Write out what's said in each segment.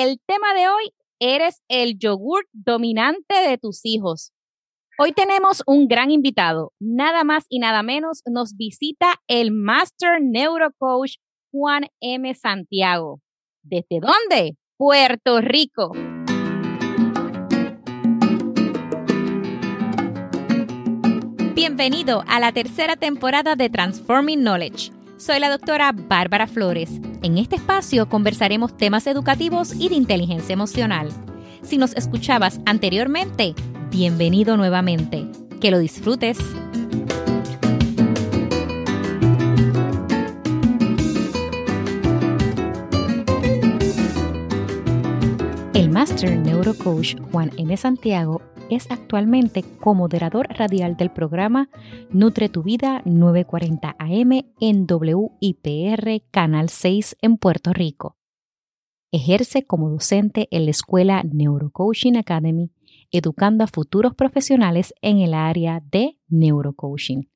El tema de hoy, eres el yogur dominante de tus hijos. Hoy tenemos un gran invitado, nada más y nada menos, nos visita el Master Neurocoach Juan M. Santiago. ¿Desde dónde? Puerto Rico. Bienvenido a la tercera temporada de Transforming Knowledge. Soy la doctora Bárbara Flores. En este espacio conversaremos temas educativos y de inteligencia emocional. Si nos escuchabas anteriormente, bienvenido nuevamente. Que lo disfrutes. Master Neurocoach Juan M. Santiago es actualmente co-moderador radial del programa Nutre tu Vida 940 AM en WIPR Canal 6 en Puerto Rico. Ejerce como docente en la escuela Neurocoaching Academy, educando a futuros profesionales en el área de neurocoaching.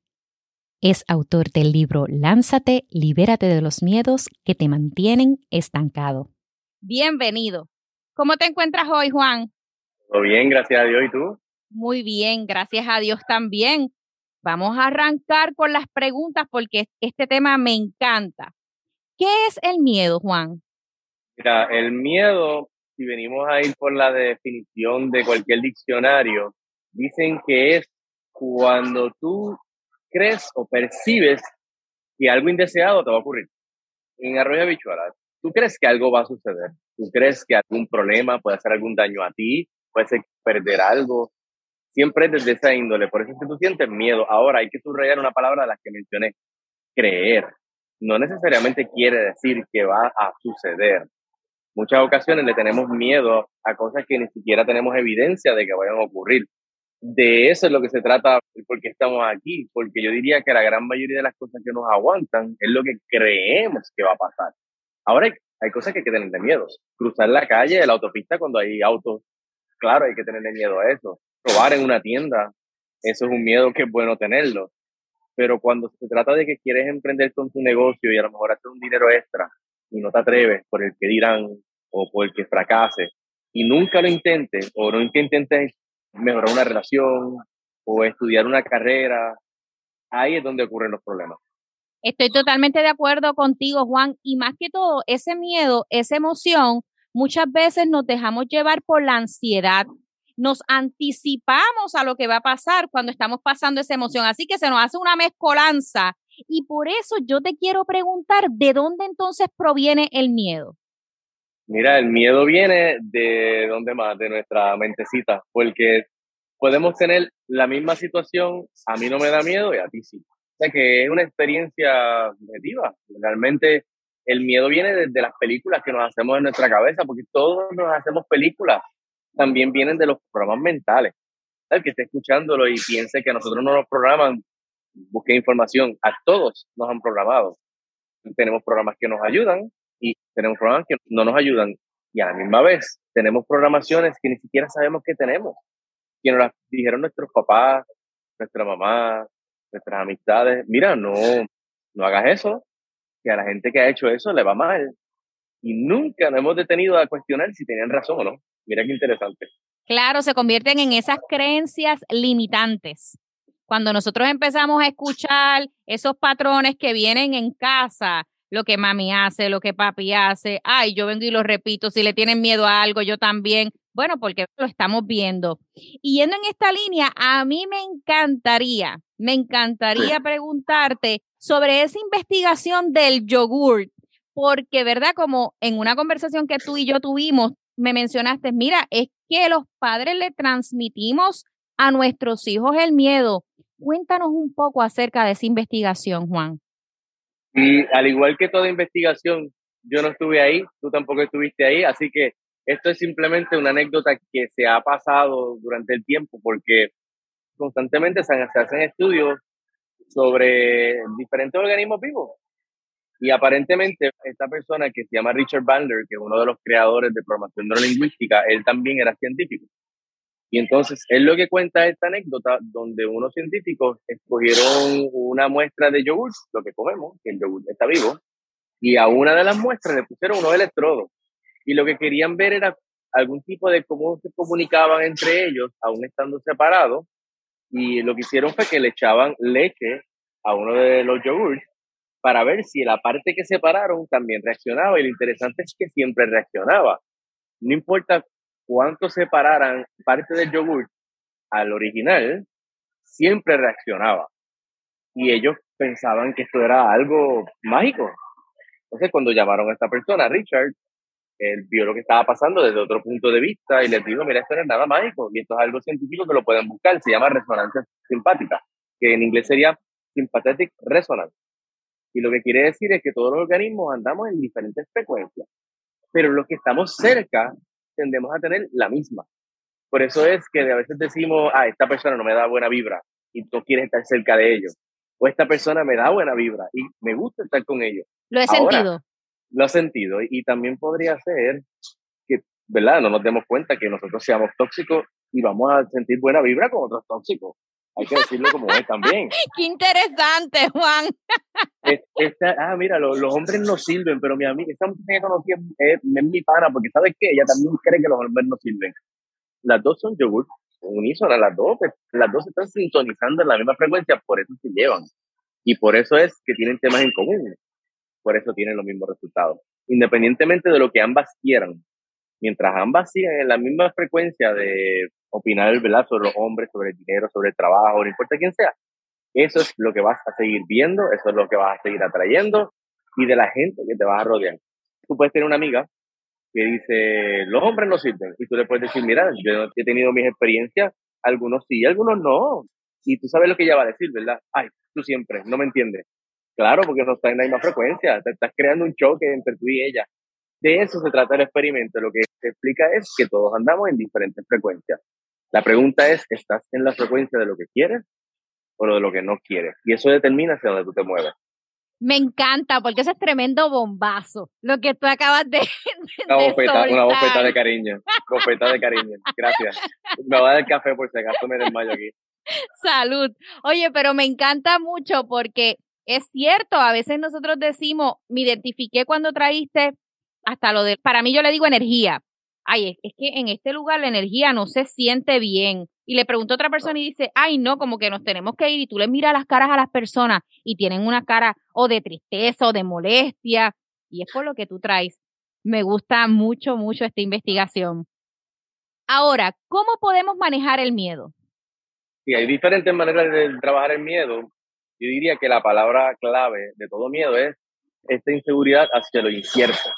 Es autor del libro Lánzate, libérate de los miedos que te mantienen estancado. Bienvenido. ¿Cómo te encuentras hoy, Juan? Todo bien, gracias a Dios. ¿Y tú? Muy bien, gracias a Dios también. Vamos a arrancar con las preguntas porque este tema me encanta. ¿Qué es el miedo, Juan? Mira, el miedo, si venimos a ir por la definición de cualquier diccionario, dicen que es cuando tú crees o percibes que algo indeseado te va a ocurrir. En Arroyo Habichuelas, tú crees que algo va a suceder, tú crees que algún problema puede hacer algún daño a ti, puede ser perder algo. Siempre desde esa índole. Por eso es que tú sientes miedo. Ahora hay que subrayar una palabra de las que mencioné. Creer. No necesariamente quiere decir que va a suceder. Muchas ocasiones le tenemos miedo a cosas que ni siquiera tenemos evidencia de que vayan a ocurrir. De eso es lo que se trata porque estamos aquí, porque yo diría que la gran mayoría de las cosas que nos aguantan es lo que creemos que va a pasar. Ahora hay, hay cosas que hay que tener de miedo. Cruzar la calle, la autopista cuando hay autos claro, hay que tenerle miedo a eso. Robar en una tienda, eso es un miedo que es bueno tenerlo. Pero cuando se trata de que quieres emprender con tu negocio y a lo mejor hacer un dinero extra y no te atreves por el que dirán o por el que fracase y nunca lo intentes o no intentes mejorar una relación o estudiar una carrera, ahí es donde ocurren los problemas. Estoy totalmente de acuerdo contigo, Juan, y más que todo, ese miedo, esa emoción Muchas veces nos dejamos llevar por la ansiedad, nos anticipamos a lo que va a pasar cuando estamos pasando esa emoción, así que se nos hace una mezcolanza. Y por eso yo te quiero preguntar, ¿de dónde entonces proviene el miedo? Mira, el miedo viene de dónde más, de nuestra mentecita, porque podemos tener la misma situación, a mí no me da miedo y a ti sí. Que es una experiencia objetiva. Realmente el miedo viene desde las películas que nos hacemos en nuestra cabeza, porque todos nos hacemos películas. También vienen de los programas mentales. El que esté escuchándolo y piense que nosotros no nos programan, busque información. A todos nos han programado. Tenemos programas que nos ayudan y tenemos programas que no nos ayudan. Y a la misma vez tenemos programaciones que ni siquiera sabemos que tenemos. Que nos las dijeron nuestros papás, nuestra mamá, nuestras amistades. Mira, no, no hagas eso que a la gente que ha hecho eso le va mal. Y nunca nos hemos detenido a cuestionar si tenían razón o no. Mira qué interesante. Claro, se convierten en esas creencias limitantes. Cuando nosotros empezamos a escuchar esos patrones que vienen en casa, lo que mami hace, lo que papi hace, ay, yo vengo y lo repito, si le tienen miedo a algo, yo también. Bueno, porque lo estamos viendo. Y yendo en esta línea, a mí me encantaría, me encantaría preguntarte sobre esa investigación del yogur, porque, ¿verdad? Como en una conversación que tú y yo tuvimos, me mencionaste, mira, es que los padres le transmitimos a nuestros hijos el miedo. Cuéntanos un poco acerca de esa investigación, Juan. Y al igual que toda investigación, yo no estuve ahí, tú tampoco estuviste ahí, así que esto es simplemente una anécdota que se ha pasado durante el tiempo, porque constantemente se hacen estudios sobre diferentes organismos vivos. Y aparentemente esta persona que se llama Richard Bandler, que es uno de los creadores de programación neurolingüística, él también era científico. Y entonces él lo que cuenta esta anécdota donde unos científicos escogieron una muestra de yogur, lo que comemos, que el yogur está vivo, y a una de las muestras le pusieron unos electrodos. Y lo que querían ver era algún tipo de cómo se comunicaban entre ellos, aún estando separados. Y lo que hicieron fue que le echaban leche a uno de los yogurts para ver si la parte que separaron también reaccionaba. Y lo interesante es que siempre reaccionaba. No importa cuánto separaran parte del yogur al original, siempre reaccionaba. Y ellos pensaban que esto era algo mágico. Entonces, cuando llamaron a esta persona, Richard, él vio lo que estaba pasando desde otro punto de vista y les dijo, mira, esto no es nada mágico, y esto es algo científico que lo pueden buscar, se llama resonancia simpática, que en inglés sería sympathetic resonance. Y lo que quiere decir es que todos los organismos andamos en diferentes frecuencias, pero los que estamos cerca tendemos a tener la misma. Por eso es que a veces decimos, ah, esta persona no me da buena vibra y tú quieres estar cerca de ellos. O esta persona me da buena vibra y me gusta estar con ellos. Lo he sentido. Lo he sentido. Y también podría ser que, ¿verdad? No nos demos cuenta que nosotros seamos tóxicos y vamos a sentir buena vibra con otros tóxicos. Hay que decirlo como es también. Qué interesante, Juan. ah, mira, los, hombres no sirven, pero mi amiga, esta mujer que conocí es, mi pana, porque ¿sabes qué? Ella también cree que los hombres no sirven. Las dos son yogur, unísonas, las dos, pues, las dos están sintonizando en la misma frecuencia, por eso se llevan. Y por eso es que tienen temas en común. Por eso tienen los mismos resultados. Independientemente de lo que ambas quieran, mientras ambas sigan en la misma frecuencia de opinar ¿verdad? sobre los hombres, sobre el dinero, sobre el trabajo, no importa quién sea, eso es lo que vas a seguir viendo, eso es lo que vas a seguir atrayendo y de la gente que te vas a rodear. Tú puedes tener una amiga que dice, los hombres no sirven. Y tú le puedes decir, mira, yo he tenido mis experiencias, algunos sí, algunos no. Y tú sabes lo que ella va a decir, ¿verdad? Ay, tú siempre, no me entiendes. Claro, porque no está en la misma frecuencia, te estás creando un choque entre tú y ella. De eso se trata el experimento. Lo que te explica es que todos andamos en diferentes frecuencias. La pregunta es, ¿estás en la frecuencia de lo que quieres o de lo que no quieres? Y eso determina hacia dónde tú te mueves. Me encanta, porque ese es tremendo bombazo, lo que tú acabas de, una, bofeta, una bofeta de cariño, bofeta de cariño, gracias. Me va a dar café por si acaso me desmayo aquí. Salud. Oye, pero me encanta mucho porque es cierto, a veces nosotros decimos, me identifiqué cuando traíste hasta lo de, para mí yo le digo energía. Ay, es, que en este lugar la energía no se siente bien. Y le pregunto a otra persona y dice, ay, no, como que nos tenemos que ir. Y tú le miras las caras a las personas y tienen una cara o de tristeza o de molestia. Y es por lo que tú traes. Me gusta mucho, mucho esta investigación. Ahora, ¿cómo podemos manejar el miedo? Sí, hay diferentes maneras de trabajar el miedo. Yo diría que la palabra clave de todo miedo es esta inseguridad hacia lo incierto.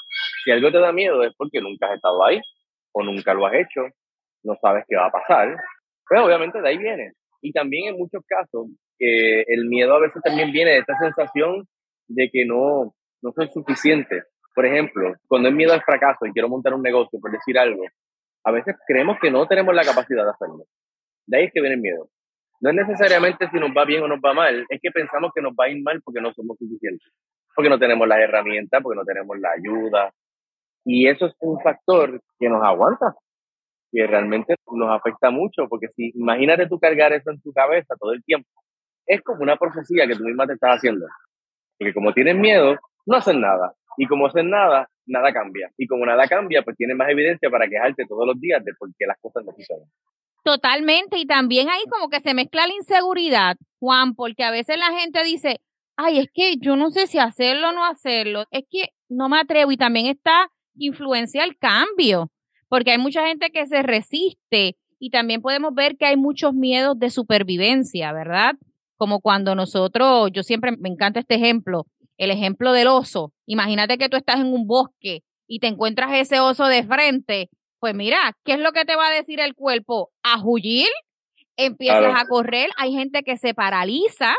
Si algo te da miedo es porque nunca has estado ahí o nunca lo has hecho, no sabes qué va a pasar, pero obviamente de ahí viene. Y también en muchos casos, eh, el miedo a veces también viene de esta sensación de que no, no soy suficiente. Por ejemplo, cuando hay miedo al fracaso y quiero montar un negocio, por decir algo, a veces creemos que no tenemos la capacidad de hacerlo. De ahí es que viene el miedo. No es necesariamente si nos va bien o nos va mal, es que pensamos que nos va a ir mal porque no somos suficientes, porque no tenemos las herramientas, porque no tenemos la ayuda, y eso es un factor que nos aguanta, que realmente nos afecta mucho, porque si imagínate tú cargar eso en tu cabeza todo el tiempo, es como una profecía que tú misma te estás haciendo. Porque como tienes miedo, no hacen nada. Y como hacen nada, nada cambia. Y como nada cambia, pues tienes más evidencia para quejarte todos los días de por qué las cosas no suceden. Totalmente. Y también ahí como que se mezcla la inseguridad, Juan, porque a veces la gente dice, ay, es que yo no sé si hacerlo o no hacerlo. Es que no me atrevo. Y también está influencia el cambio, porque hay mucha gente que se resiste y también podemos ver que hay muchos miedos de supervivencia, ¿verdad? Como cuando nosotros, yo siempre me encanta este ejemplo, el ejemplo del oso. Imagínate que tú estás en un bosque y te encuentras ese oso de frente. Pues mira, ¿qué es lo que te va a decir el cuerpo? A huyir, empiezas a correr, hay gente que se paraliza,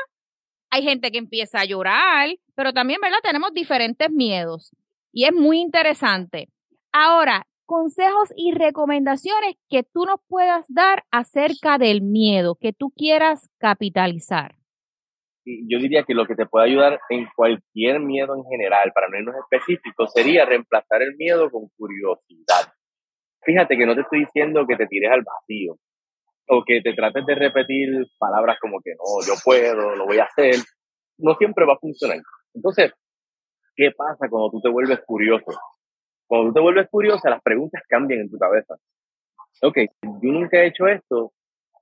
hay gente que empieza a llorar, pero también, ¿verdad? Tenemos diferentes miedos y es muy interesante. Ahora, consejos y recomendaciones que tú nos puedas dar acerca del miedo que tú quieras capitalizar. Yo diría que lo que te puede ayudar en cualquier miedo en general, para no irnos específicos, sería reemplazar el miedo con curiosidad. Fíjate que no te estoy diciendo que te tires al vacío o que te trates de repetir palabras como que no, yo puedo, lo voy a hacer. No siempre va a funcionar. Entonces, ¿Qué pasa cuando tú te vuelves curioso? Cuando tú te vuelves curiosa, las preguntas cambian en tu cabeza. Ok, yo nunca he hecho esto,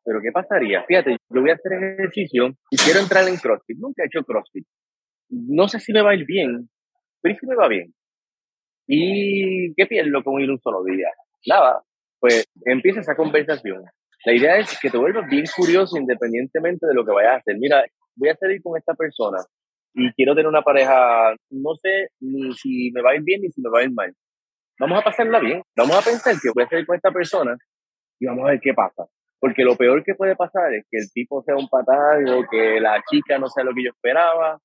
pero ¿qué pasaría? Fíjate, yo voy a hacer ejercicio y quiero entrar en CrossFit. Nunca he hecho CrossFit. No sé si me va a ir bien, pero si me va bien? ¿Y qué pierdo con ir un solo día? Nada, pues empieza esa conversación. La idea es que te vuelvas bien curioso independientemente de lo que vayas a hacer. Mira, voy a salir con esta persona y quiero tener una pareja, no sé ni si me va a ir bien ni si me va a ir mal. Vamos a pasarla bien. Vamos a pensar que voy a salir con esta persona y vamos a ver qué pasa. Porque lo peor que puede pasar es que el tipo sea un patán o que la chica no sea lo que yo esperaba.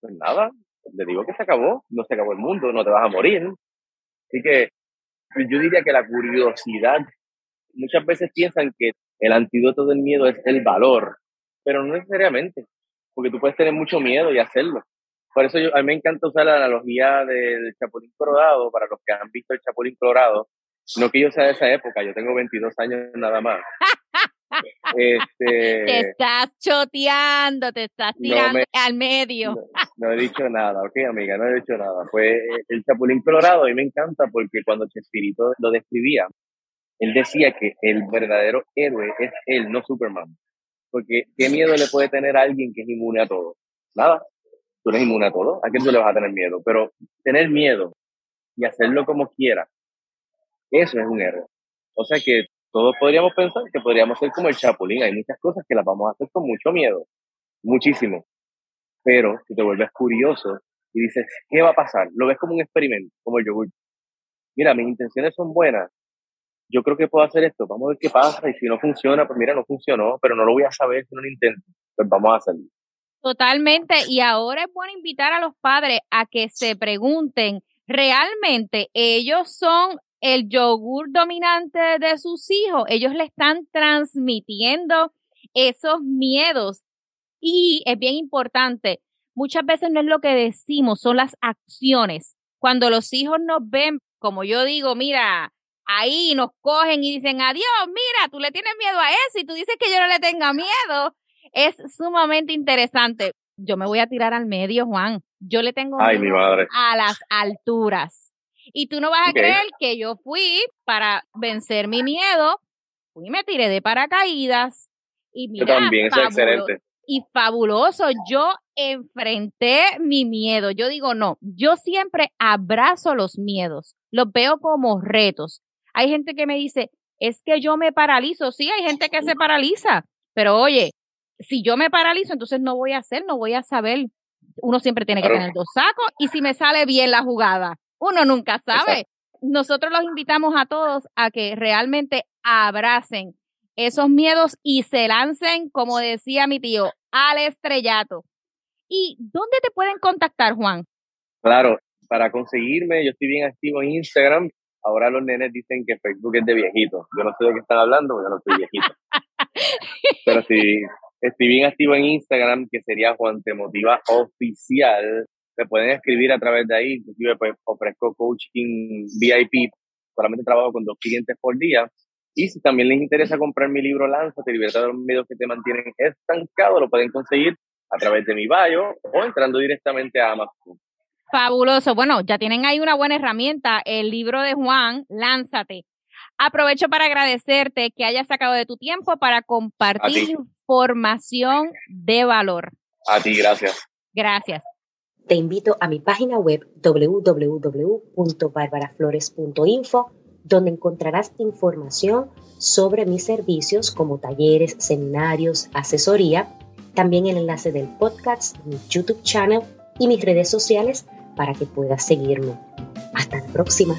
Pues nada, le digo que se acabó, no se acabó el mundo, no te vas a morir. Así que yo diría que la curiosidad, muchas veces piensan que el antídoto del miedo es el valor, pero no necesariamente, porque tú puedes tener mucho miedo y hacerlo. Por eso yo, a mí me encanta usar la analogía del Chapulín Colorado, para los que han visto el Chapulín Colorado, no que yo sea de esa época, yo tengo 22 años nada más. Este, te estás choteando, te estás tirando al medio. No, he dicho nada, ok, amiga, no he dicho nada. Fue el Chapulín Colorado y me encanta porque cuando Chespirito lo describía, él decía que el verdadero héroe es él, no Superman. Porque ¿qué miedo le puede tener a alguien que es inmune a todo? Nada, tú eres inmune a todo, ¿a quién tú le vas a tener miedo? Pero tener miedo y hacerlo como quiera, eso es un error. O sea que todos podríamos pensar que podríamos ser como el Chapulín. Hay muchas cosas que las vamos a hacer con mucho miedo, muchísimo. Pero si te vuelves curioso y dices, ¿qué va a pasar? Lo ves como un experimento, como el yogur. Mira, mis intenciones son buenas. Yo creo que puedo hacer esto. Vamos a ver qué pasa. Y si no funciona, pues mira, no funcionó, pero no lo voy a saber si no lo intento. Pues vamos a hacerlo. Totalmente. Y ahora es bueno invitar a los padres a que se pregunten, ¿realmente ellos son el yogur dominante de sus hijos, ellos le están transmitiendo esos miedos. Y es bien importante, muchas veces no es lo que decimos, son las acciones. Cuando los hijos nos ven, como yo digo, mira, ahí nos cogen y dicen, adiós, mira, tú le tienes miedo a eso y tú dices que yo no le tenga miedo. Es sumamente interesante. Yo me voy a tirar al medio, Juan. Yo le tengo miedo a las alturas. Y tú no vas a creer que yo fui para vencer mi miedo, fui y me tiré de paracaídas. Y mira, yo también, es excelente. Y fabuloso, yo enfrenté mi miedo. Yo digo, no, yo siempre abrazo los miedos, los veo como retos. Hay gente que me dice, es que yo me paralizo. Sí, hay gente que se paraliza, pero oye, si yo me paralizo, entonces no voy a hacer, no voy a saber. Uno siempre tiene que tener dos sacos y si me sale bien la jugada, uno nunca sabe. Nosotros los invitamos a todos a que realmente abracen esos miedos y se lancen, como decía mi tío, al estrellato. ¿Y dónde te pueden contactar, Juan? Claro, para conseguirme, yo estoy bien activo en Instagram. Ahora los nenes dicen que Facebook es de viejito. Yo no sé de qué están hablando, porque yo no soy viejito. Pero sí, estoy bien activo en Instagram, que sería Juan Te Motiva Oficial me pueden escribir a través de ahí, inclusive pues ofrezco coaching VIP, solamente trabajo con dos clientes por día. Y si también les interesa comprar mi libro Lánzate, Libertad de los medios que te mantienen estancado, lo pueden conseguir a través de mi bio o entrando directamente a Amazon. Fabuloso. Bueno, ya tienen ahí una buena herramienta, el libro de Juan, Lánzate. Aprovecho para agradecerte que hayas sacado de tu tiempo para compartir información de valor. A ti, gracias. Gracias te invito a mi página web www.barbaraflores.info, donde encontrarás información sobre mis servicios como talleres, seminarios, asesoría, también el enlace del podcast, mi YouTube channel y mis redes sociales para que puedas seguirme. Hasta la próxima.